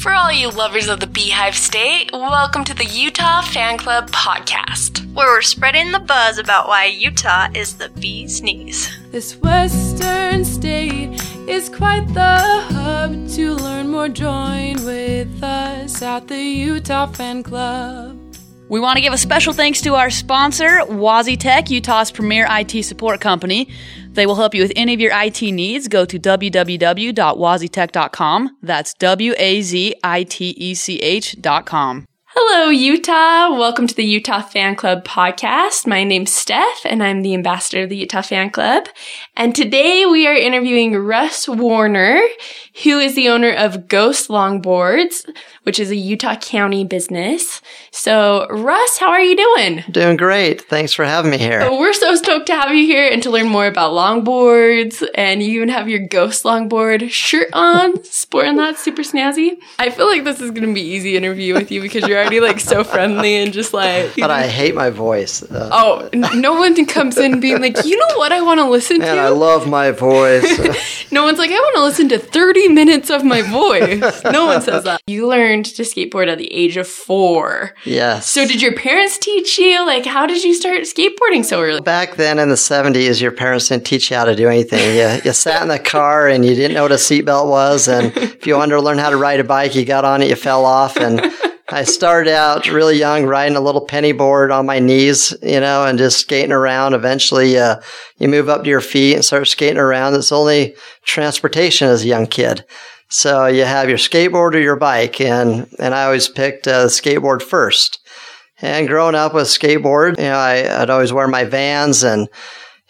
For all you lovers of the Beehive State, welcome to the Utah Fan Club podcast. where we're spreading the buzz about why Utah is the bee's knees. This western state is quite the hub. To learn more, join with us at the Utah Fan Club. We want to give a special thanks to our sponsor, Wazi Tech, Utah's premier IT support company. They will help you with any of your IT needs. Go to www.wazitech.com. That's W A Z I T E C H.com. Hello, Utah. Welcome to the Utah Fan Club podcast. My name's Steph, and I'm the ambassador of the Utah Fan Club. And today we are interviewing Russ Warner, who is the owner of Ghost Longboards, which is a Utah County business. So, Russ, how are you doing? Doing great. Thanks for having me here. Oh, we're so stoked to have you here and to learn more about longboards. And you even have your Ghost Longboard shirt on, sporting that super snazzy. I feel like this is going to be easy interview with you because you're already like so friendly and just like. But I hate my voice. Uh, Oh, no one comes in being like, you know what I want to listen to, and I love my voice. no one's like, I want to listen to 30 minutes of my voice. No one says that. You learned to skateboard at the age of four. yes. So, did your parents teach you? Like, how did you start skateboarding so early? Back then in the 70s, your parents didn't teach you how to do anything. You, you sat in the car and you didn't know what a seatbelt was. And if you wanted to learn how to ride a bike, you got on it, you fell off. And I started out really young, riding a little penny board on my knees, you know, and just skating around. Eventually, uh, you move up to your feet and start skating around. It's only transportation as a young kid. So you have your skateboard or your bike, and and I always picked uh, the skateboard first. And growing up with skateboard, you know, I, I'd always wear my Vans and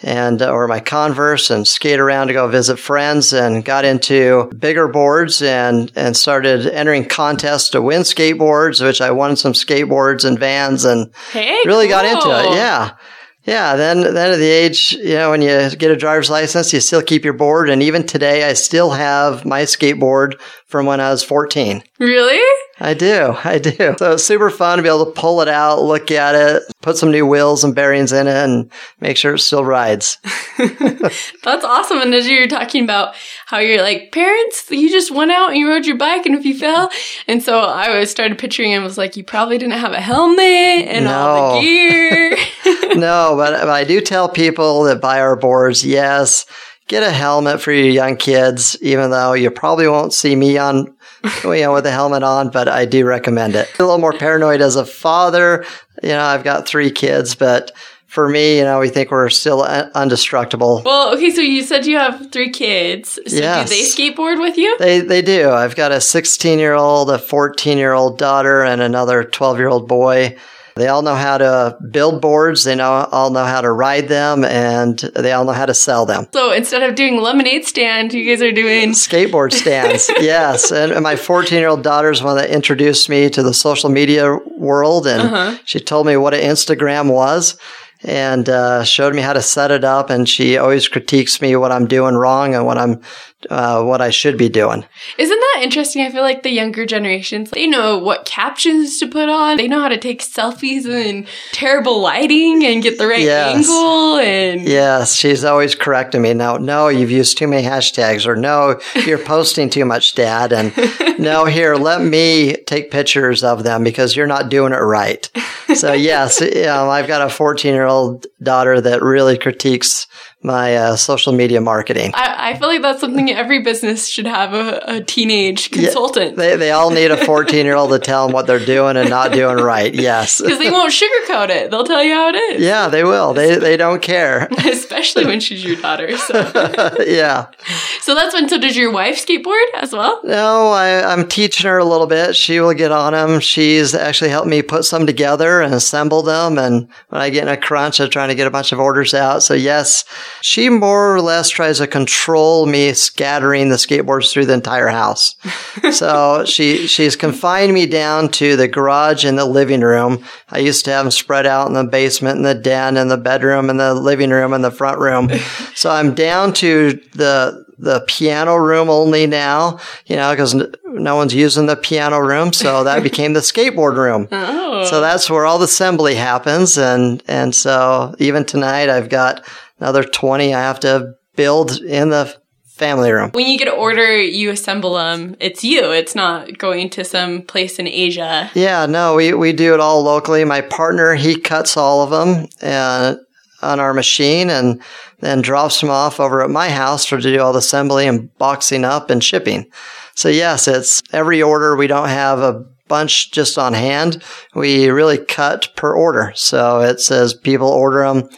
and uh, or my Converse and skate around to go visit friends, and got into bigger boards and and started entering contests to win skateboards, which I won some skateboards and Vans, and Hey, really got into it. Yeah. Yeah, then then at the age, you know, when you get a driver's license, you still keep your board and even today I still have my skateboard from when I was 14. Really? I do. I do. So it's super fun to be able to pull it out, look at it, put some new wheels and bearings in it and make sure it still rides. That's awesome. And as you were talking about how you're like, parents, you just went out and you rode your bike and if you fell. And so I was started picturing and was like, you probably didn't have a helmet and all the gear. no, but, but I do tell people that buy our boards, yes, get a helmet for your young kids, even though you probably won't see me on, you know, with a helmet on, but I do recommend it. A little more paranoid as a father. You know, I've got three kids, but for me, you know, we think we're still undestructible. well, okay. So you said you have three kids. So Yes. do they skateboard with you? They they do. I've got a 16 year old, a 14 year old daughter, and another 12 year old boy. They all know how to build boards. They know all know how to ride them, and they all know how to sell them. So instead of doing lemonade stand, you guys are doing. Skateboard stands, yes. And, my 14 year old daughter is one that introduced me to the social media world, and she told me what an Instagram was. And uh, showed me how to set it up, and she always critiques me what I'm doing wrong and what I'm, uh, what I should be doing. Isn't that interesting? I feel like the younger generations, they know what captions to put on. They know how to take selfies in terrible lighting and get the right Yes. angle. And Yes, she's always correcting me. No, no, you've used too many hashtags, or no, you're posting too much, Dad. And no, here, let me take pictures of them because you're not doing it right. So yes, you know, I've got a 14 year old daughter that really critiques my uh, social media marketing. I, I feel like that's something every business should have a, a teenage consultant. They, they all need a 14 year old to tell them what they're doing and not doing right. Yes. Because they won't sugarcoat it. They'll tell you how it is. Yeah, they will. They, they don't care. Especially when she's your daughter. So. yeah. so that's when, so did your wife skateboard as well? No, I, I'm teaching her a little bit. She will get on them. She's actually helped me put some together and assemble them. And when I get in a crunch, I'm trying to get a bunch of orders out. So yes, she more or less tries to control me scattering the skateboards through the entire house. so she, she's confined me down to the garage and the living room. I used to have them spread out in the basement and the den and the bedroom and the living room and the front room. so I'm down to the, the piano room only now, you know, because no one's using the piano room. So that became the skateboard room. Oh. So that's where all the assembly happens. And, and so even tonight I've got another 20 I have to build in the family room. When you get an order, you assemble them. It's you. It's not going to some place in Asia. Yeah, no, we, we do it all locally. My partner, he cuts all of them and uh, on our machine and then drops them off over at my house for to do all the assembly and boxing up and shipping. So yes, it's every order. We don't have a bunch just on hand. We really cut per order. So it says people order them.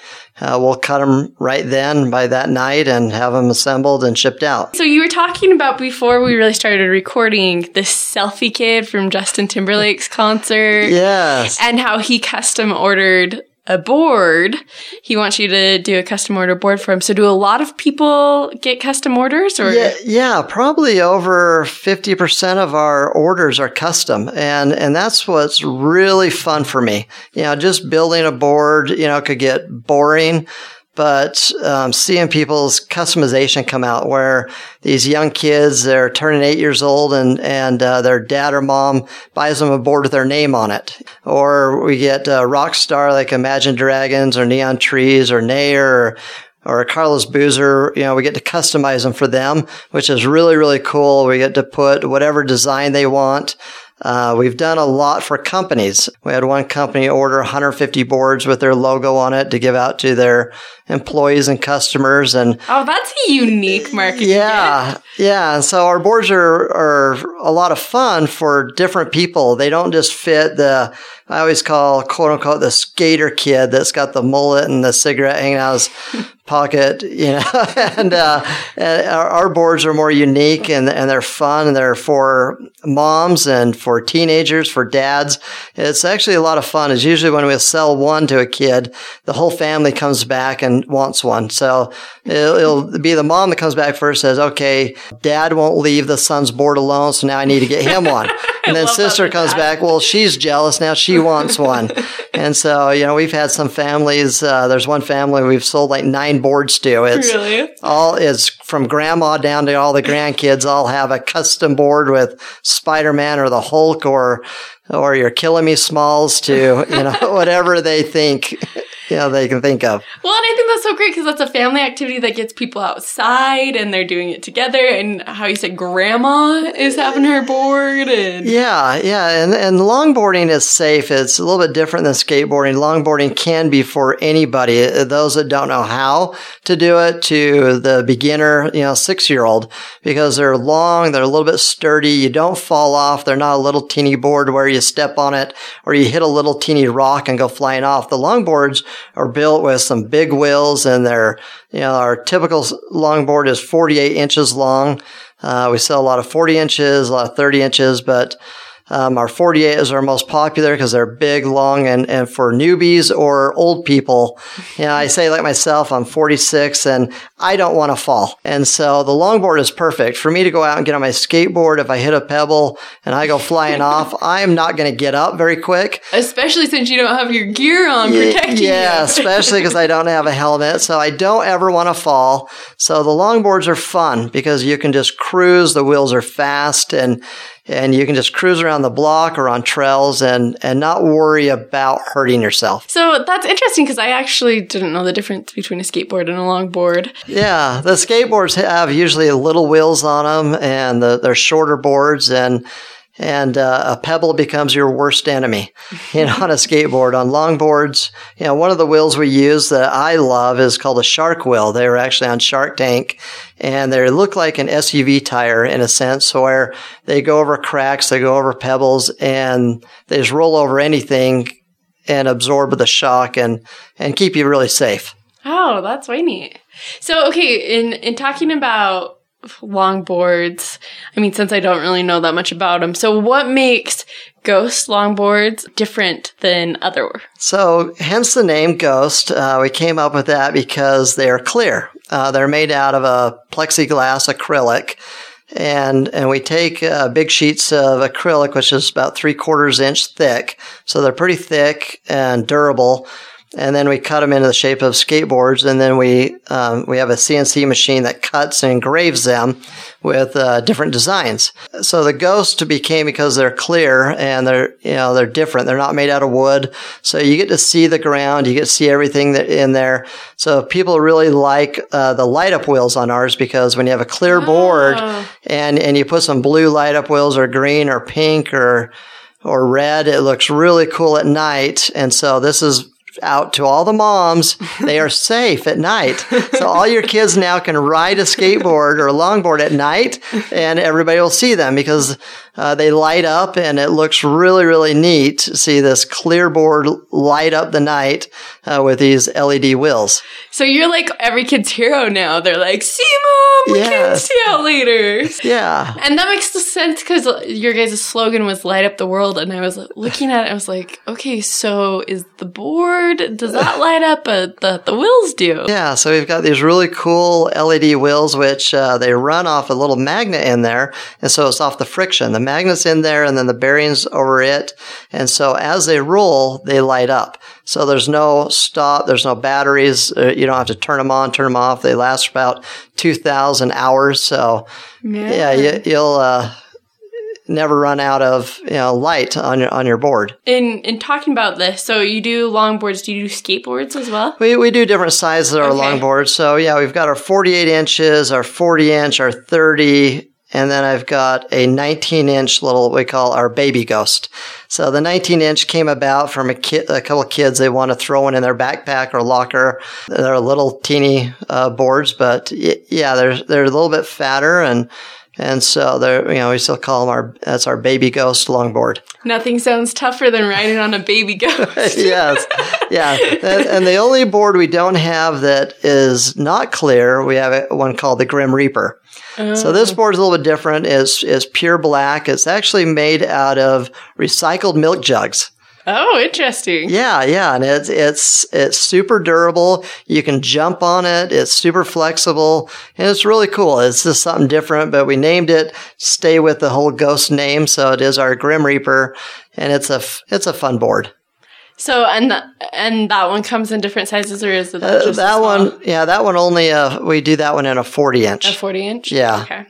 Uh, we'll cut them right then by that night and have them assembled and shipped out. So you were talking about before we really started recording the selfie kid from Justin Timberlake's concert. Yes. And how he custom ordered a board. He wants you to do a custom order board for him. So do a lot of people get custom orders or? Yeah, yeah, probably over 50% of our orders are custom. And, and that's what's really fun for me. You know, just building a board, you know, could get boring but um, seeing people's customization come out where these young kids they're turning eight years old and and uh, their dad or mom buys them a board with their name on it or we get a rock star like imagine dragons or neon trees or nayer or or Carlos Boozer, you know, we get to customize them for them, which is really, really cool. We get to put whatever design they want. Uh, we've done a lot for companies. We had one company order 150 boards with their logo on it to give out to their employees and customers. And oh, that's a unique marketing. Yeah, yeah. And so our boards are are a lot of fun for different people. They don't just fit the I always call quote unquote the skater kid that's got the mullet and the cigarette hanging out of his pocket, you know. and, uh, and our, our, boards are more unique and and they're fun and they're for moms and for teenagers, for dads. It's actually a lot of fun. It's usually when we sell one to a kid, the whole family comes back and wants one. So it'll, it'll be the mom that comes back first, says, "Okay, dad won't leave the son's board alone, so now I need to get him one." And then sister comes back. Well, she's jealous now. She wants one. and so, you know, we've had some families. Uh, there's one family we've sold like nine boards to. It's really? all is from grandma down to all the grandkids all have a custom board with Spider-Man or the Hulk or or your killing me smalls to, you know, whatever they think you know, they can think of. Well, and I think that's so great because that's a family activity that gets people outside and they're doing it together. And how you said grandma is having her board and yeah, yeah, and and longboarding is safe. It's a little bit different than skateboarding. Longboarding can be for anybody. Those that don't know how to do it to the beginner, you know, six year old because they're long, they're a little bit sturdy. You don't fall off. They're not a little teeny board where you step on it or you hit a little teeny rock and go flying off. The longboards are built with some big wheels and they're, you know, our typical longboard is 48 inches long. Uh, we sell a lot of 40 inches, a lot of 30 inches, but um, our 48 is our most popular because they're big, long, and, and for newbies or old people, you know, I say like myself, I'm 46 and I don't want to fall. And so the longboard is perfect for me to go out and get on my skateboard. If I hit a pebble and I go flying off, I'm not going to get up very quick. Especially since you don't have your gear on protecting yeah, you. Yeah, especially because I don't have a helmet. So I don't ever want to fall. So the longboards are fun because you can just cruise. The wheels are fast and and you can just cruise around the block or on trails and and not worry about hurting yourself. So that's interesting because I actually didn't know the difference between a skateboard and a longboard. Yeah, the skateboards have usually little wheels on them, and the, they're shorter boards and and uh, a pebble becomes your worst enemy. You know, on a skateboard, on longboards, you know, one of the wheels we use that I love is called a shark wheel. They were actually on Shark Tank, and they look like an SUV tire in a sense, where they go over cracks, they go over pebbles, and they just roll over anything and absorb the shock and and keep you really safe. Oh, that's way neat. So, okay, in in talking about longboards. I mean, since I don't really know that much about them. So what makes ghost longboards different than other? So hence the name ghost. Uh, we came up with that because they're clear. Uh, they're made out of a plexiglass acrylic. And, and we take uh, big sheets of acrylic, which is about three quarters inch thick. So they're pretty thick and durable and then we cut them into the shape of skateboards, and then we um, we have a CNC machine that cuts and engraves them with uh, different designs. So the ghost became because they're clear and they're you know they're different. They're not made out of wood, so you get to see the ground, you get to see everything that in there. So people really like uh, the light up wheels on ours because when you have a clear board and and you put some blue light up wheels or green or pink or or red. It looks really cool at night. And so this is out to all the moms. They are safe at night. So all your kids now can ride a skateboard or a longboard at night and everybody will see them because uh, they light up and it looks really, really neat to see this clear board light up the night uh, with these LED wheels. So you're like every kid's hero now. They're like, see, mom, we can Yes. see out later. Yeah. And that makes sense because your guys' slogan was light up the world. And I was looking at it, I was like, okay, so is the board, does that light up? But the, the wheels do. Yeah, so we've got these really cool LED wheels, which uh, they run off a little magnet in there, and so it's off the friction. The magnet's in there, and then the bearings over it, and so as they roll, they light up. So there's no stop, there's no batteries. Uh, you don't have to turn them on, turn them off. They last about two thousand hours. So yeah, you, you'll uh, never run out of you know light on your on your board. In, in talking about this, so you do longboards, do you do skateboards as well? We, we do different sizes of our Okay. longboards. So yeah, we've got our 48 inches, our 40 inch, our 30, and then I've got a 19 inch little, we call our baby ghost. So the 19 inch came about from a kid, a couple kids. They want to throw one in their backpack or locker. They're little teeny, uh, boards, but y- yeah, they're, they're a little bit fatter and, and so they're, you know, we still call them our, that's our baby ghost longboard. Nothing sounds tougher than riding on a baby ghost. yes. Yeah. And, and the only board we don't have that is not clear, we have one called the Grim Reaper. So this oh. board is a little bit different. It's, it's pure black. It's actually made out of recycled milk jugs. Oh, interesting. Yeah, yeah, and it's it's it's super durable. You can jump on it. It's super flexible, and it's really cool. It's just something different. But we named it. Stay with the whole ghost name, so it is our Grim Reaper, and it's a it's a fun board. So, and, the, and that one comes in different sizes, or is it Uh, that one, yeah, that one only. Uh, we do that one in a forty inch. A 40 inch? Yeah. Okay.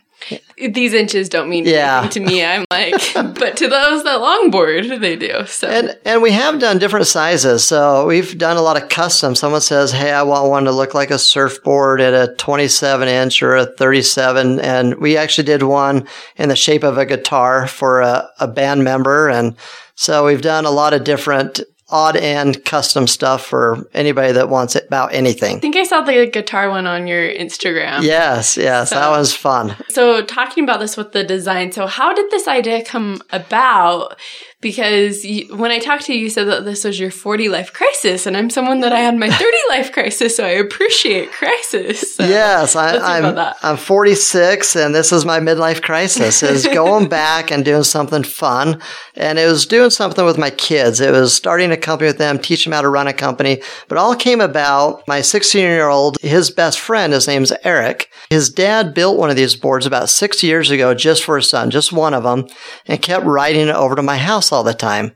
These inches don't mean Yeah. anything to me. I'm like, but to those that longboard, they do. So, And and we have done different sizes. So we've done a lot of custom. Someone says, "Hey, I want one to look like a surfboard at a 27 inch or a 37." And we actually did one in the shape of a guitar for a, a band member. And so we've done a lot of different odd end custom stuff for anybody that wants it about anything. I think I saw the guitar one on your Instagram. Yes, yes, that was fun. So, talking about this with the design, so how did this idea come about? Because you, when I talked to you, you said that this was your 40 life crisis, and I'm someone that I had my 30 life crisis, so I appreciate crisis. So Yes, I, I'm. I'm 46 and this is my midlife crisis is going back and doing something fun. And it was doing something with my kids. It was starting a company with them, teach them how to run a company. But all came about my 16 year old, his best friend, his name's Eric. His dad built one of these boards about six years ago just for his son, just one of them, and kept riding it over to my house all the time.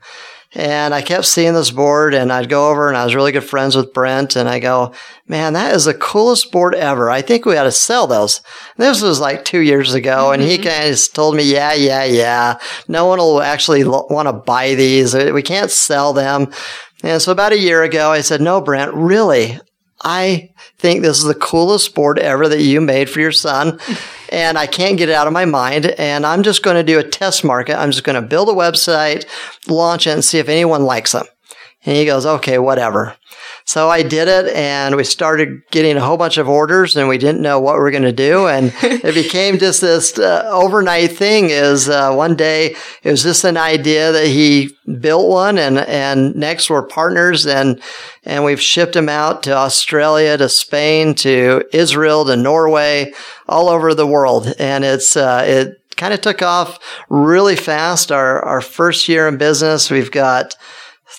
And I kept seeing this board and I'd go over and I was really good friends with Brent and I go, man, that is the coolest board ever. I think we ought to sell those. This was like two years ago and he mm-hmm. kind of told me, yeah, yeah, yeah. No one will actually want to buy these. We can't sell them. And so about a year ago, I said, no, Brent, really? I think this is the coolest board ever that you made for your son. And I can't get it out of my mind. And I'm just going to do a test market. I'm just going to build a website, launch it, and see if anyone likes them. And he goes, okay, whatever. So I did it and we started getting a whole bunch of orders and we didn't know what we were going to do. And it became just this uh, overnight thing is uh, one day it was just an idea that he built one and, and next we're partners and, and we've shipped them out to Australia, to Spain, to Israel, to Norway, all over the world. And it's, uh, it kind of took off really fast. Our, our first year in business, we've got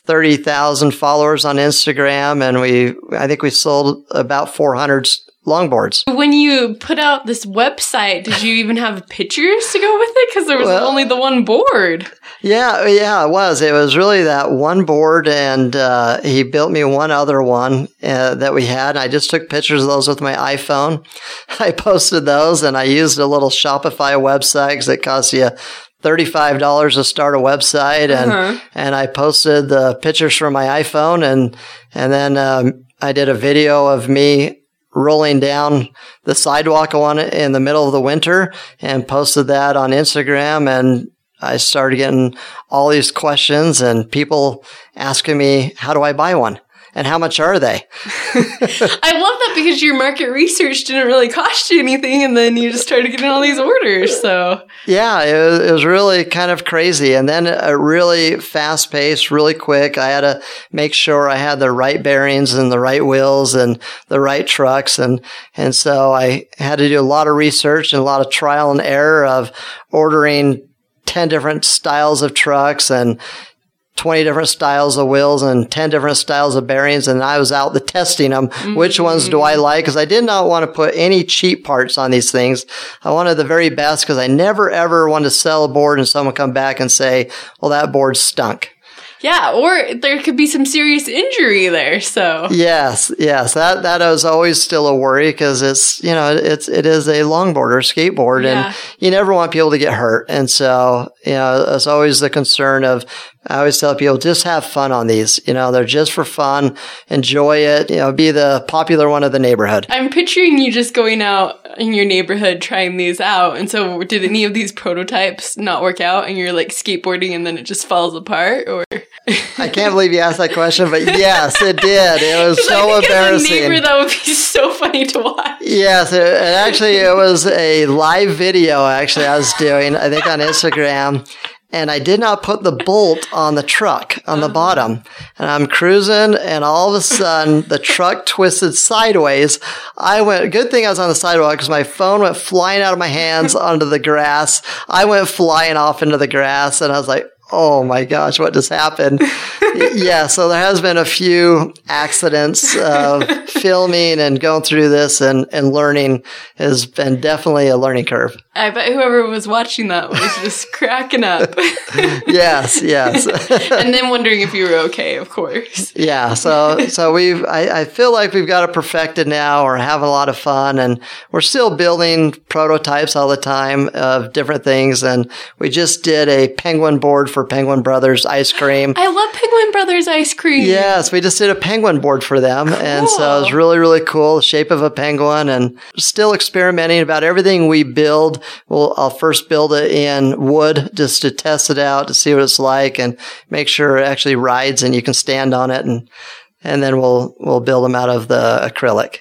30,000 followers on Instagram and we, I think we sold about 400 longboards. When you put out this website, did you even have pictures to go with it? Because there was Well- only the one board. Yeah, yeah, it was. It was really that one board, and uh, he built me one other one uh, that we had. And I just took pictures of those with my iPhone. I posted those, and I used a little Shopify website because it costs you thirty-five dollars to start a website, and Uh-huh. and I posted the pictures from my iPhone, and and then um, I did a video of me rolling down the sidewalk on it in the middle of the winter and posted that on Instagram and I started getting all these questions and people asking me, how do I buy one? And how much are they? I love that because your market research didn't really cost you anything, and then you just started getting all these orders. So Yeah, it was, it was really kind of crazy. And then a really fast pace, really quick. I had to make sure I had the right bearings and the right wheels and the right trucks. And, and so I had to do a lot of research and a lot of trial and error of ordering 10 different styles of trucks and 20 different styles of wheels and 10 different styles of bearings. And I was out the testing them. Which ones do I mm. like? Cause I did not want to put any cheap parts on these things. I wanted the very best because I never ever wanted to sell a board and someone come back and say, well, that board stunk. yeah, or there could be some serious injury there. So Yes, yes, that that is always still a worry because it's you know it's it is a longboard or skateboard, Yeah. and you never want people to get hurt, and so you know it's always the concern of. I always tell people just have fun on these. You know, they're just for fun. Enjoy it. You know, be the popular one of the neighborhood. I'm picturing you just going out in your neighborhood trying these out. And so, did any of these prototypes not work out, and you're like skateboarding, and then it just falls apart, or? I can't believe you asked that question, but yes, it did. It was so I think As a embarrassing. neighbor, that would be so funny to watch. Yes, it, it actually it was a live video. Actually, I was doing I think on Instagram, and I did not put the bolt on the truck on the bottom. And I'm cruising, and all of a sudden the truck twisted sideways. I went. Good thing I was on the sidewalk because my phone went flying out of my hands onto the grass. I went flying off into the grass, and I was like. Oh my gosh, what just happened? Yeah, so there has been a few accidents of filming and going through this and, and learning has been definitely a learning curve. I bet whoever was watching that was just cracking up, Yes, yes. and then wondering if you were okay. Of course. yeah, so so we've I, I feel like we've got it perfected now. We're having a lot of fun and we're still building prototypes all the time of different things and we just did a penguin board for Penguin Brothers ice cream. I love Penguin Brothers ice cream. Yes, we just did a penguin board for them. And so it was really, really cool. The shape of a penguin and still experimenting about everything we build. We'll, I'll first build it in wood just to test it out to see what it's like and make sure it actually rides and you can stand on it. And, and then we'll, we'll build them out of the acrylic.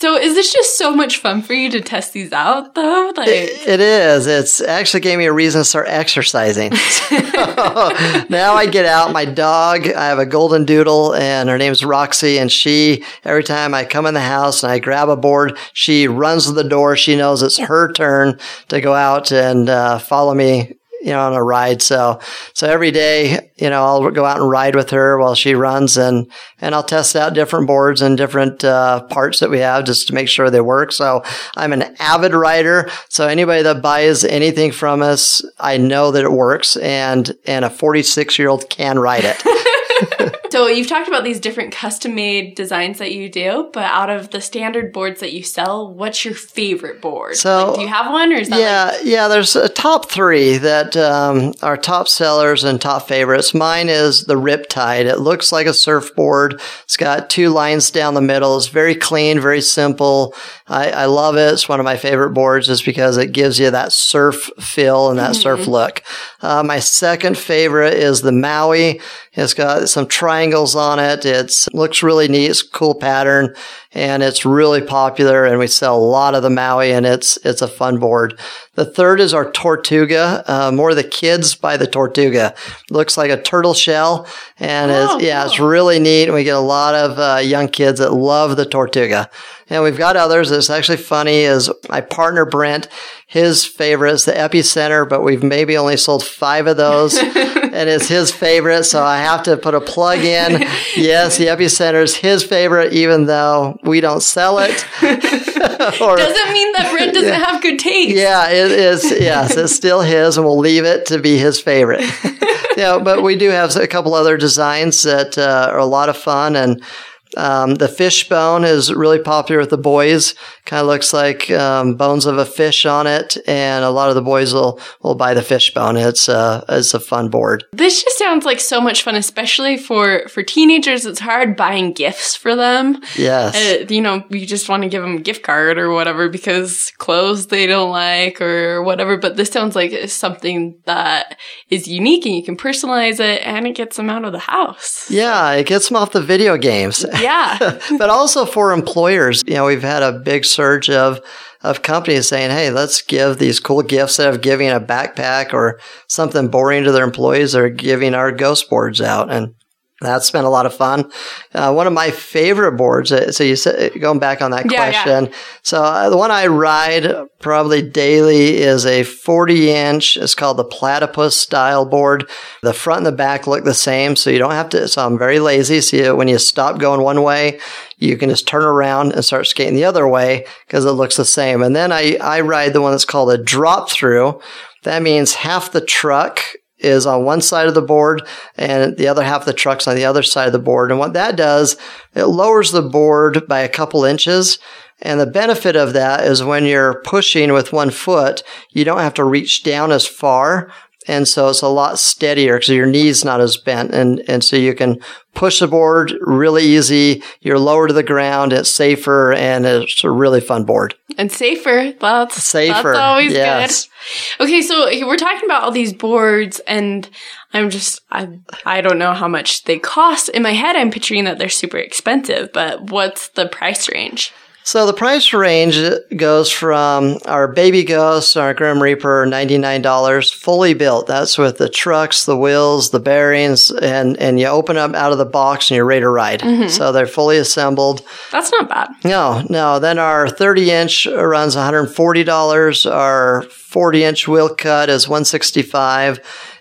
So is this just so much fun for you to test these out, though? Like, It is. It's actually gave me a reason to start exercising. So now I get out my dog. I have a golden doodle and her name's Roxy. And she, every time I come in the house and I grab a board, she runs to the door. She knows it's her turn to go out and uh, follow me. You know, on a ride. So, so every day, you know, I'll go out and ride with her while she runs and, and I'll test out different boards and different, uh, parts that we have just to make sure they work. So I'm an avid rider. So anybody that buys anything from us, I know that it works and, and a 46 year old can ride it. so you've talked about these different custom-made designs that you do, but out of the standard boards that you sell, what's your favorite board? So- Like, do you have one, or is that yeah, like, yeah. There's a top three that um, are top sellers and top favorites. Mine is the Riptide. It looks like a surfboard. It's got two lines down the middle. It's very clean, very simple. I, I love it. It's one of my favorite boards just because it gives you that surf feel and that surf look. Uh, my second favorite is the Maui. It's got some triangles on it. It looks really neat. It's a cool pattern and it's really popular and we sell a lot of the Maui and it's, it's a fun board. The third is our Tortuga. Uh, more the kids buy the Tortuga. Looks like a turtle shell and Oh, it's, yeah, it's really neat. And we get a lot of uh, young kids that love the Tortuga. And we've got others. It's actually funny is my partner Brent, his favorite is the Epicenter, but we've maybe only sold five of those. and it's his favorite, so I have to put a plug in. Yes, the Epicenter is his favorite, even though we don't sell it. or, doesn't mean that Brent doesn't yeah. have good taste. Yeah, it is. Yes, it's still his, and we'll leave it to be his favorite. yeah, but we do have a couple other designs that uh, are a lot of fun, and um, the fishbone is really popular with the boys. Kind of looks like um, bones of a fish on it, and a lot of the boys will will buy the fishbone. It's a it's a fun board. This just sounds like so much fun, especially for for teenagers. It's hard buying gifts for them. Yes, uh, you know, you just want to give them a gift card or whatever because clothes they don't like or whatever. But this sounds like something that is unique, and you can personalize it, and it gets them out of the house. Yeah, it gets them off the video games. Yeah. but also for employers, you know, we've had a big surge of of companies saying, "Hey, let's give these cool gifts instead of giving a backpack or something boring to their employees. They're giving our ghost boards out." And that's been a lot of fun. Uh, one of my favorite boards. Uh, so you said going back on that yeah, question. Yeah. So uh, the one I ride probably daily is a 40 inch. It's called the platypus style board. The front and the back look the same, so you don't have to. So I'm very lazy. So when you stop going one way, you can just turn around and start skating the other way because it looks the same. And then I I ride the one that's called a drop through. That means half the truck is on one side of the board and the other half of the truck's on the other side of the board. And what that does, it lowers the board by a couple inches. And the benefit of that is when you're pushing with one foot, you don't have to reach down as far and so it's a lot steadier because your knee's not as bent, and and so you can push the board really easy. You're lower to the ground. It's safer, and it's a really fun board. And safer. That's safer. That's always yes. good. Okay, so we're talking about all these boards, and I'm just I I don't know how much they cost. In my head, I'm picturing that they're super expensive, but what's the price range? So the price range goes from our Baby Ghost, our Grim Reaper, $99, fully built. That's with the trucks, the wheels, the bearings, and, and you open up out of the box and you're ready to ride. Mm-hmm. So they're fully assembled. That's not bad. No, no. Then our 30 inch runs $140. Our 40 inch wheel cut is 165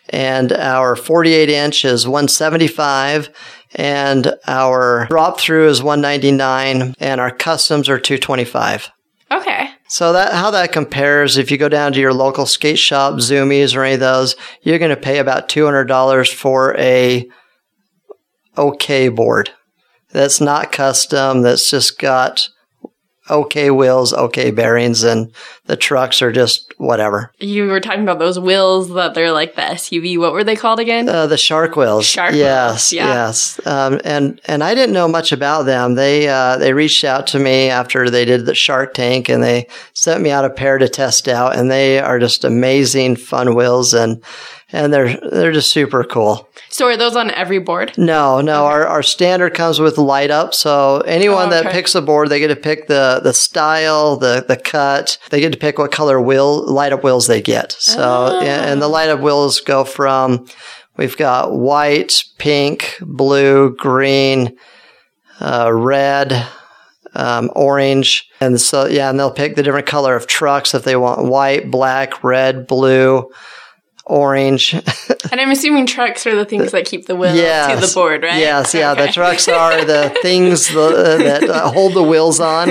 and our 48 inch is 175 and our drop through is 199 and our customs are 225. Okay. So that how that compares, if you go down to your local skate shop, Zumiez or any of those, you're going to pay about $200 for a okay board. That's not custom. That's just got okay wheels, okay bearings, and the trucks are just whatever. You were talking about those wheels that they're like the SUV. What were they called again? Uh, the shark wheels. Shark yes, wheels. Yeah. Yes. Um, and and I didn't know much about them. They uh, they reached out to me after they did the Shark Tank, and they sent me out a pair to test out, and they are just amazing, fun wheels, and and they're they're just super cool. So are those on every board? No, no. Okay. Our our standard comes with light up. So anyone oh, okay. that picks a board, they get to pick the the style, the the cut. They get to pick what color wheel light up wheels they get. So oh. and the light up wheels go from we've got white, pink, blue, green, uh, red. Um, orange. And so, yeah, and they'll pick the different color of trucks if they want white, black, red, blue, orange. and I'm assuming trucks are the things that keep the wheel yes. to the board, right? Yes, yeah. Okay. The trucks are the things the, uh, that uh, hold the wheels on.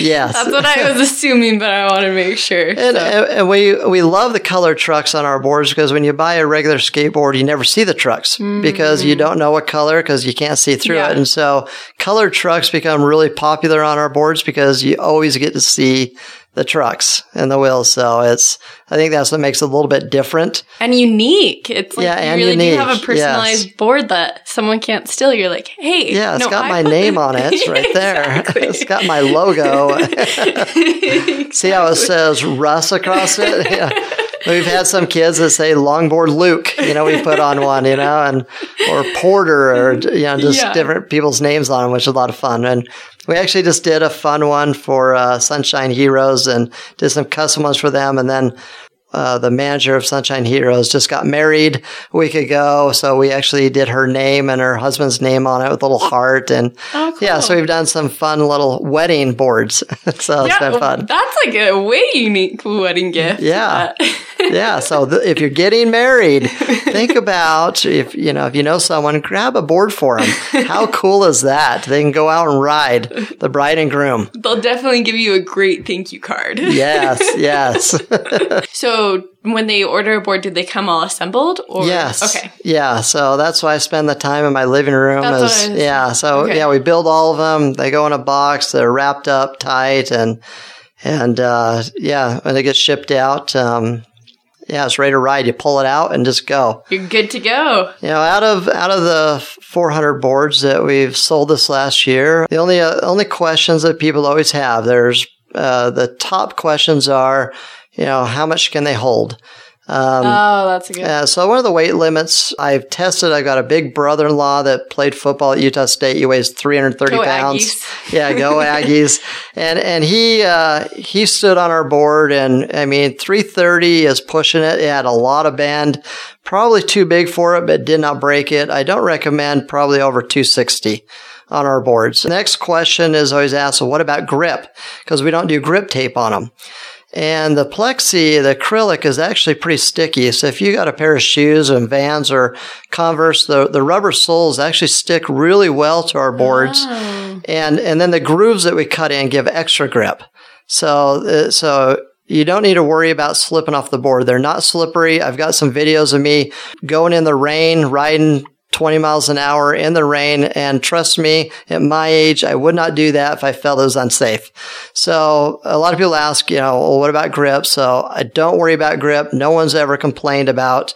Yes, that's what I was assuming, but I want to make sure. And, so. and, we we love the color trucks on our boards because when you buy a regular skateboard, you never see the trucks mm-hmm. because you don't know what color because you can't see through yeah. it, and so color trucks become really popular on our boards because you always get to see the trucks and the wheels. So it's, I think that's what makes it a little bit different and unique. It's like yeah, you really unique. do have a personalized yes. board that someone can't steal. You're like, hey, yeah, it's no, got I my name on it right there. it's got my logo. exactly. See how it says Russ across it? Yeah. We've had some kids that say longboard Luke, you know, we put on one, you know, and or Porter or you know, just yeah. different people's names on them, which is a lot of fun. And we actually just did a fun one for uh, Sunshine Heroes and did some custom ones for them. And then uh, the manager of Sunshine Heroes, just got married a week ago. So we actually did her name and her husband's name on it with a little heart. And Oh, cool. yeah, so we've done some fun little wedding boards. so it's been fun. That's like a way unique wedding gift. Yeah. Yeah. So th- if you're getting married, think about if you know if you know someone, grab a board for them. How cool is that? They can go out and ride the bride and groom. They'll definitely give you a great thank you card. Yes, yes, So when they order a board, did they come all assembled? Or yes. Okay. Yeah. So that's why I spend the time in my living room. That's is yeah. So okay. yeah, we build all of them. They go in a box. They're wrapped up tight and and uh, yeah, when they get shipped out. Um, yeah, it's ready to ride. You pull it out and just go. You're good to go. You know, out of out of the 400 boards that we've sold this last year, the only uh, only questions that people always have there's uh, the top questions are, you know, how much can they hold? Um, oh, that's a good. uh, so one of the weight limits I've tested, I've got a big brother-in-law that played football at Utah State. He weighs 330 Go pounds. Aggies. Yeah, go Aggies. And and he uh, he stood on our board, and I mean 330 is pushing it. It had a lot of band, probably too big for it, but did not break it. I don't recommend probably over 260 on our boards. Next question is always asked, well, what about grip? Because we don't do grip tape on them. And the plexi, the acrylic is actually pretty sticky. So if you got a pair of shoes and Vans or Converse, the, the rubber soles actually stick really well to our boards. Oh. And, and then the grooves that we cut in give extra grip. So, uh, so you don't need to worry about slipping off the board. They're not slippery. I've got some videos of me going in the rain, riding 20 miles an hour in the rain. And trust me, at my age, I would not do that if I felt it was unsafe. So a lot of people ask, you know, well, what about grip? So I don't worry about grip. No one's ever complained about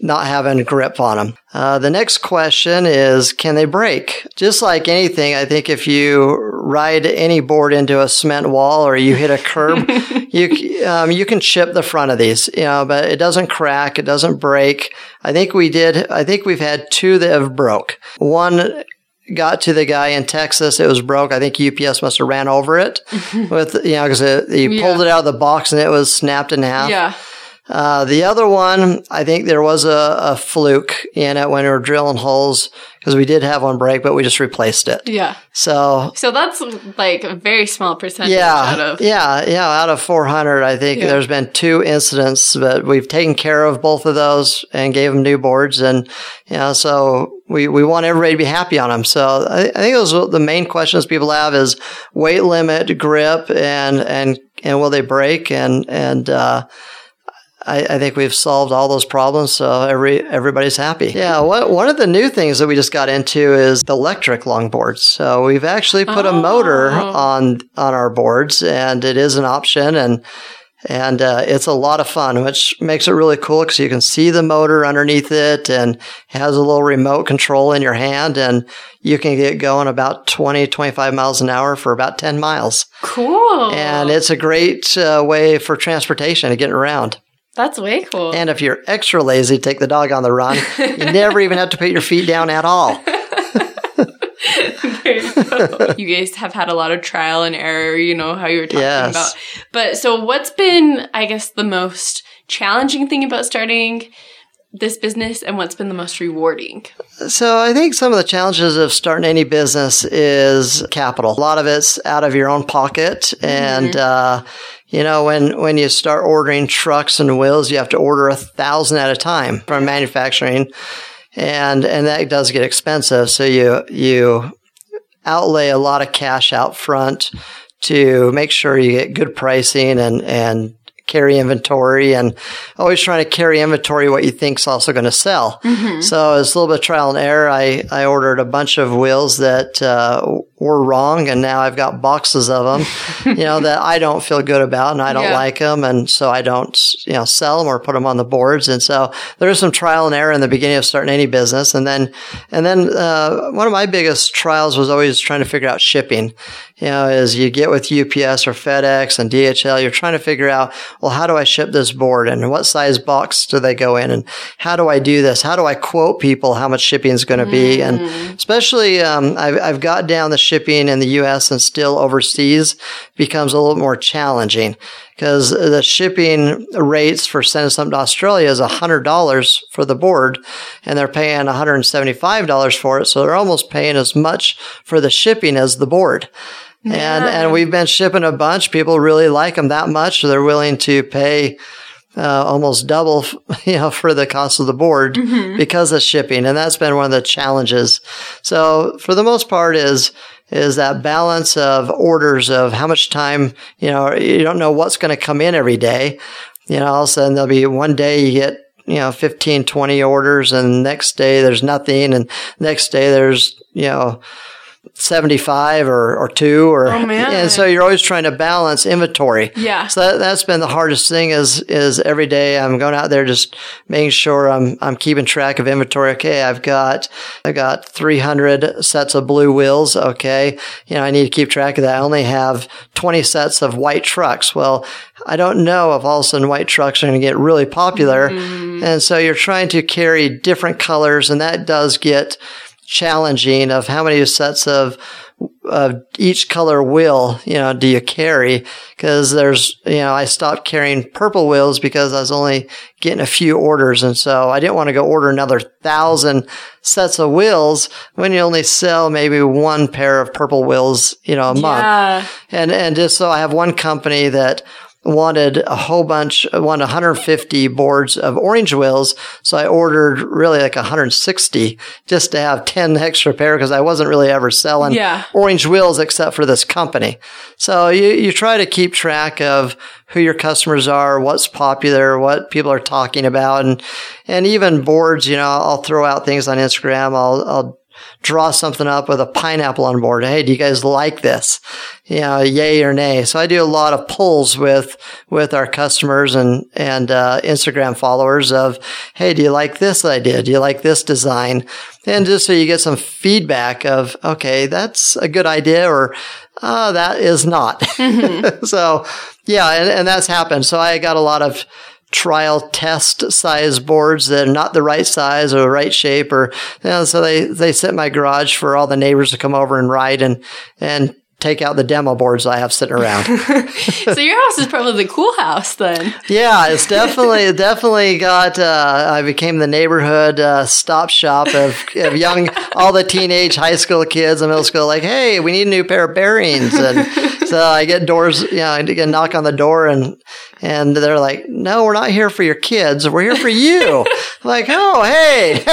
not having grip on them. Uh, the next question is, can they break? Just like anything, I think if you ride any board into a cement wall or you hit a curb, you um, you can chip the front of these, you know, but it doesn't crack, it doesn't break. I think we did. I think we've had two that have broke. One got to the guy in Texas. It was broke. I think UPS must have ran over it with, you know, because he pulled it out of the box and it was snapped in half. Yeah. Uh, the other one, I think there was a, a fluke in it when we were drilling holes because we did have one break, but we just replaced it. Yeah. So So that's like a very small percentage out yeah, of. yeah, yeah. Out of 400, I think Yeah. there's been two incidents, but we've taken care of both of those and gave them new boards. And, you know, so we, we want everybody to be happy on them. So I, I think those are the main questions people have is weight limit, grip, and, and, and will they break? And, and, uh, I, I think we've solved all those problems, so every everybody's happy. Yeah, what, one of the new things that we just got into is the electric longboards. So we've actually put a motor Oh. on on our boards, and it is an option, and and uh, it's a lot of fun, which makes it really cool because you can see the motor underneath it, and has a little remote control in your hand, and you can get going about 20, 25 miles an hour for about 10 miles. Cool. And it's a great uh, way for transportation to get around. That's way cool. And if you're extra lazy, take the dog on the run. You never even have to put your feet down at all. You you guys have had a lot of trial and error, you know, how you were talking Yes. about. But so what's been, I guess, the most challenging thing about starting this business and what's been the most rewarding? So I think some of the challenges of starting any business is capital. A lot of it's out of your own pocket. And, uh, you know, when, when you start ordering trucks and wheels, you have to order a thousand at a time from manufacturing. And, and that does get expensive. So you, you outlay a lot of cash out front to make sure you get good pricing and, and carry inventory and always trying to carry inventory what you think's also going to sell. So it's a little bit of trial and error. I, I ordered a bunch of wheels that, uh, were wrong and now I've got boxes of them, you know, that I don't feel good about and I don't Yeah. like them. And so I don't, you know, sell them or put them on the boards. And so there's some trial and error in the beginning of starting any business. And then, and then, uh, one of my biggest trials was always trying to figure out shipping. You know, as you get with UPS or FedEx and DHL, you're trying to figure out, well, how do I ship this board and what size box do they go in and how do I do this? How do I quote people how much shipping is going to be? And especially, um, I've, I've got down the shipping in the U.S. and still overseas becomes a little more challenging because the shipping rates for sending something to Australia is $100 for the board and they're paying $175 for it. So they're almost paying as much for the shipping as the board. And, and we've been shipping a bunch. People really like them that much. So they're willing to pay uh, almost double, you know, for the cost of the board because of shipping. And that's been one of the challenges. So for the most part is, is that balance of orders of how much time, you know, you don't know what's going to come in every day. You know, all of a sudden there'll be one day you get, you know, 15, 20 orders and next day there's nothing. And next day there's, you know, 75 or, or two or Oh, and so you're always trying to balance inventory. Yeah. so that, that's been the hardest thing is is every day i'm going out there just making sure i'm i'm keeping track of inventory. Okay i've got i got 300 sets of blue wheels. Okay you know i need to keep track of that. I only have 20 sets of white trucks. Well i don't know if all of a sudden white trucks are going to get really popular. Mm-hmm. And so you're trying to carry different colors and that does get challenging of how many sets of of each color wheel, you know, do you carry? Because there's, you know, I stopped carrying purple wheels because I was only getting a few orders. And so I didn't want to go order another thousand sets of wheels when you only sell maybe one pair of purple wheels, you know, a month. Yeah. And, and just so I have one company that wanted a whole bunch, wanted 150 boards of orange wheels. So I ordered really like 160 just to have 10 extra pair because I wasn't really ever selling Yeah. orange wheels except for this company. So you, you try to keep track of who your customers are, what's popular, what people are talking about. And, and even boards, you know, I'll throw out things on Instagram. I'll, I'll draw something up with a pineapple on board. Hey, do you guys like this? You know, yay or nay. So I do a lot of polls with, with our customers and, and, uh, Instagram followers of, Hey, do you like this idea? Do you like this design? And just so you get some feedback of, okay, that's a good idea or, uh, that is not. so yeah, and, and that's happened. So I got a lot of, trial test size boards that are not the right size or the right shape or you know, so they they sit in my garage for all the neighbors to come over and ride and and take out the demo boards I have sitting around. so your house is probably the cool house then. yeah, it's definitely definitely got uh, I became the neighborhood uh, stop shop of, of young all the teenage high school kids and middle school like, "Hey, we need a new pair of bearings." And so I get doors, you know, I get a knock on the door and and they're like, "No, we're not here for your kids. We're here for you." Like, "Oh, hey,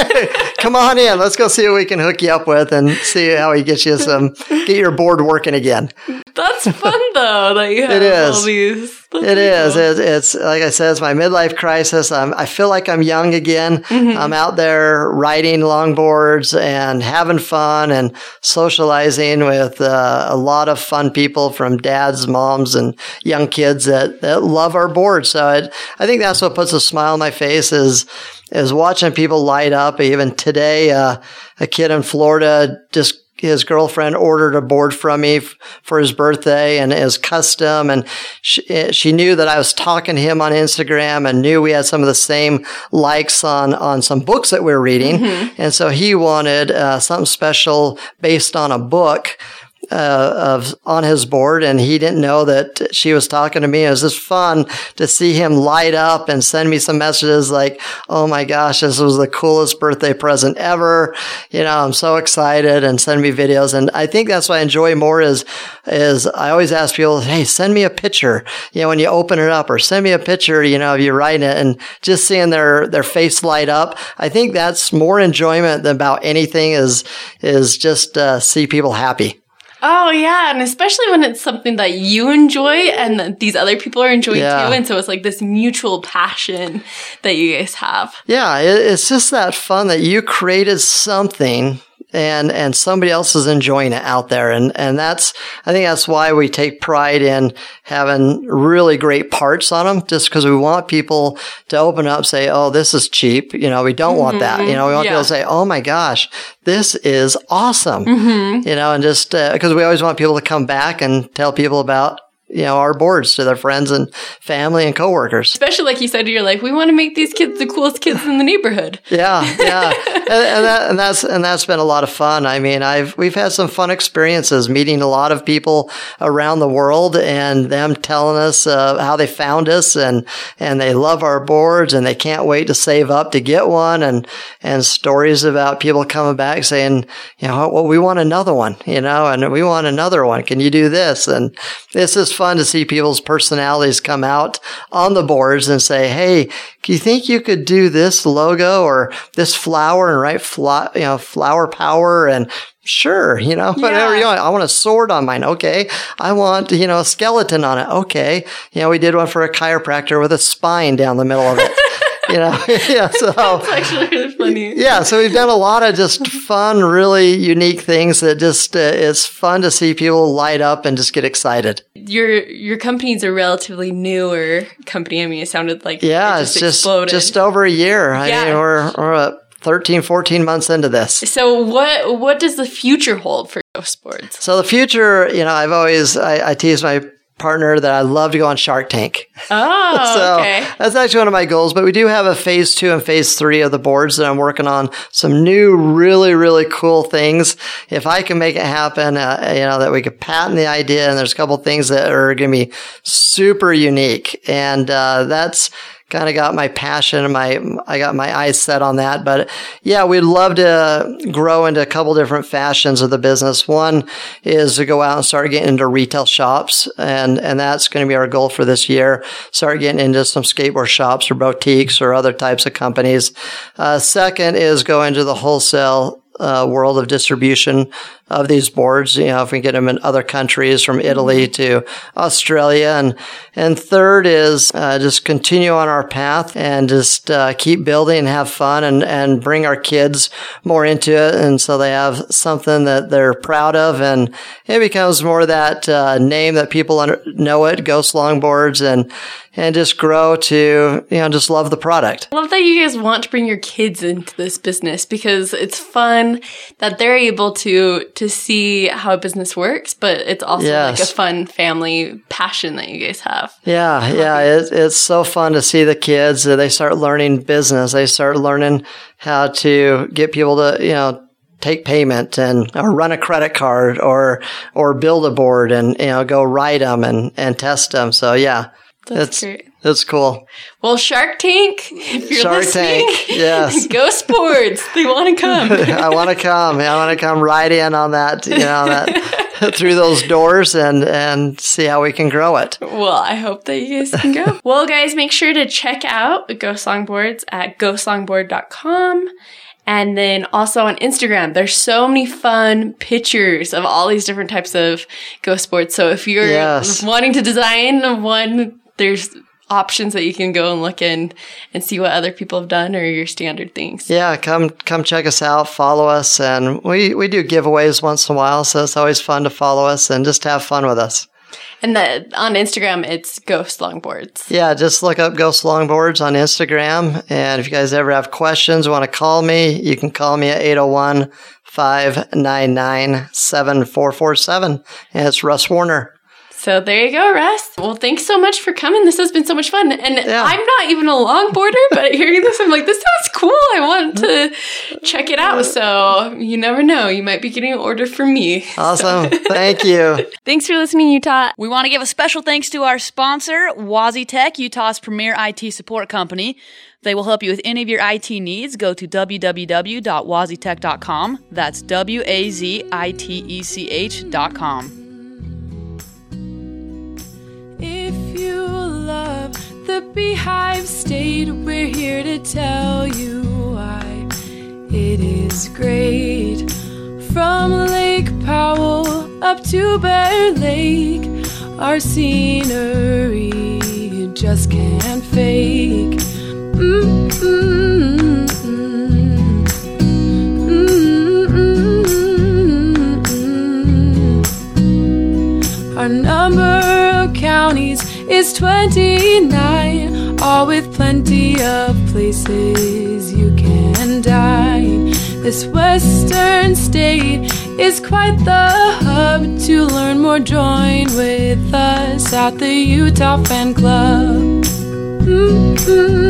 come on in. Let's go see what we can hook you up with and see how we get you some get your board working again." That's fun though that you have is. all these. That's It is. cool. It's, it's like I said, it's my midlife crisis. I'm, I feel like I'm young again. I'm out there riding longboards and having fun and socializing with uh, a lot of fun people from dads, moms, and young kids that, that love our board. So it, I think that's what puts a smile on my face is is watching people light up. Even today, uh, a kid in Florida just his girlfriend ordered a board from me f- for his birthday and it was custom and she, she knew that I was talking to him on Instagram and knew we had some of the same likes on, on some books that we were reading. And so he wanted uh, something special based on a book uh, of on his board, and he didn't know that she was talking to me. It was just fun to see him light up and send me some messages like, "Oh my gosh, this was the coolest birthday present ever!" You know, I'm so excited, and send me videos. And I think that's what I enjoy more is is I always ask people, "Hey, send me a picture." You know, when you open it up, or send me a picture. You know, of you writing it, and just seeing their their face light up. I think that's more enjoyment than about anything. Is is just uh, see people happy. Oh yeah, and especially when it's something that you enjoy and that these other people are enjoying Yeah. too, and so it's like this mutual passion that you guys have. Yeah, it's just that fun that you created something and and somebody else is enjoying it out there. And and that's I think that's why we take pride in having really great parts on them just because we want people to open up say oh this is cheap. You know we don't want that. Mm-hmm. You know we want yeah. people to say oh my gosh this is awesome. Mm-hmm. You know and just uh, because we always want people to come back and tell people about you know, our boards to their friends and family and coworkers. Especially like you said, you're like, we want to make these kids the coolest kids in the neighborhood. Yeah, yeah, and, and, that, and that's and that's been a lot of fun. I mean, I've we've had some fun experiences meeting a lot of people around the world, and them telling us uh, how they found us, and and they love our boards, and they can't wait to save up to get one, and and stories about people coming back saying, you know, well, we want another one, you know, and we want another one. Can you do this? And this is fun to see people's personalities come out on the boards and say, hey, do you think you could do this logo or this flower and write fla- you know, flower power and Sure, you know, whatever Yeah. you want. I want a sword on mine. Okay. I want, you know, a skeleton on it. Okay. You know, we did one for a chiropractor with a spine down the middle of it. you know, yeah. So, It's actually really funny. yeah, so we've done a lot of just fun, really unique things that just uh, it's fun to see people light up and just get excited. Your your company's a relatively newer company. I mean, it sounded like Yeah, it it's just exploded. just over a year. I Yeah. mean, we're we're uh, 13, 14 months into this. so what what does the future hold for Ghost Boards? So the future, you know, I've always I, I tease my partner that I love to go on Shark Tank. Oh, so okay. that's actually one of my goals. But we do have a phase two and phase three of the boards that I'm working on. Some new, really, really cool things. If I can make it happen, uh, you know, that we could patent the idea, and there's a couple things that are going to be super unique, and uh, that's kind of got my passion and my I got my eyes set on that. But yeah, we'd love to grow into a couple different fashions of the business. One is to go out and start getting into retail shops, and and that's going to be our goal for this year. Start getting into some skateboard shops or boutiques or other types of companies. Uh, second is go into the wholesale uh, world of distribution of these boards. You know, if we get them in other countries from Italy to Australia, and and third is uh, just continue on our path and just uh, keep building and have fun and and bring our kids more into it, and so they have something that they're proud of, and it becomes more that uh, name that people know it, Ghost Longboards, and and just grow to you know just love the product. I love that you guys want to bring your kids into this business because it's fun that they're able to to see how a business works, but it's also like a fun family passion that you guys have. Yeah, yeah, it, it's so fun to see the kids. uh, They start learning business. They start learning how to get people to, you know, take payment and or run a credit card or or build a board and you know go write them and and test them. So yeah, That's great. it's cool. Well, Shark Tank, if you're Shark listening, Tank, yes. go sports. They want to come. I want to come. I want to come right in on that. You know that through those doors and and see how we can grow it. Well, I hope that you guys can go. well, guys, make sure to check out Ghost Longboards at ghostlongboard.com. And then also on Instagram, there's so many fun pictures of all these different types of ghost boards. So if you're Yes. wanting to design one, there's options that you can go and look in and see what other people have done or your standard things. Yeah, come come check us out, follow us, and we we do giveaways once in a while, so it's always fun to follow us and just have fun with us. And the, on Instagram, it's Ghost Longboards. Yeah, just look up Ghost Longboards on Instagram, and if you guys ever have questions, want to call me, you can call me at 801 599 7447, and it's Russ Warner. So there you go, Russ. Well, thanks so much for coming. This has been so much fun. And Yeah. I'm not even a longboarder, but hearing this, I'm like, this sounds cool. I want to check it out. So you never know. You might be getting an order from me. Awesome. Thank you. Thanks for listening, Utah. We want to give a special thanks to our sponsor, Wazi Tech, Utah's premier IT support company. They will help you with any of your IT needs. Go to www.wazitech.com. That's W A Z I T E C H.com. Beehive State, we're here to tell you why it is great. From Lake Powell up to Bear Lake, our scenery you just can't fake. Mm-mm-mm. Is 29, all with plenty of places you can dine. This western state is quite the hub. To learn more, join with us at the Utah Fan Club. Mm-mm-mm-mm.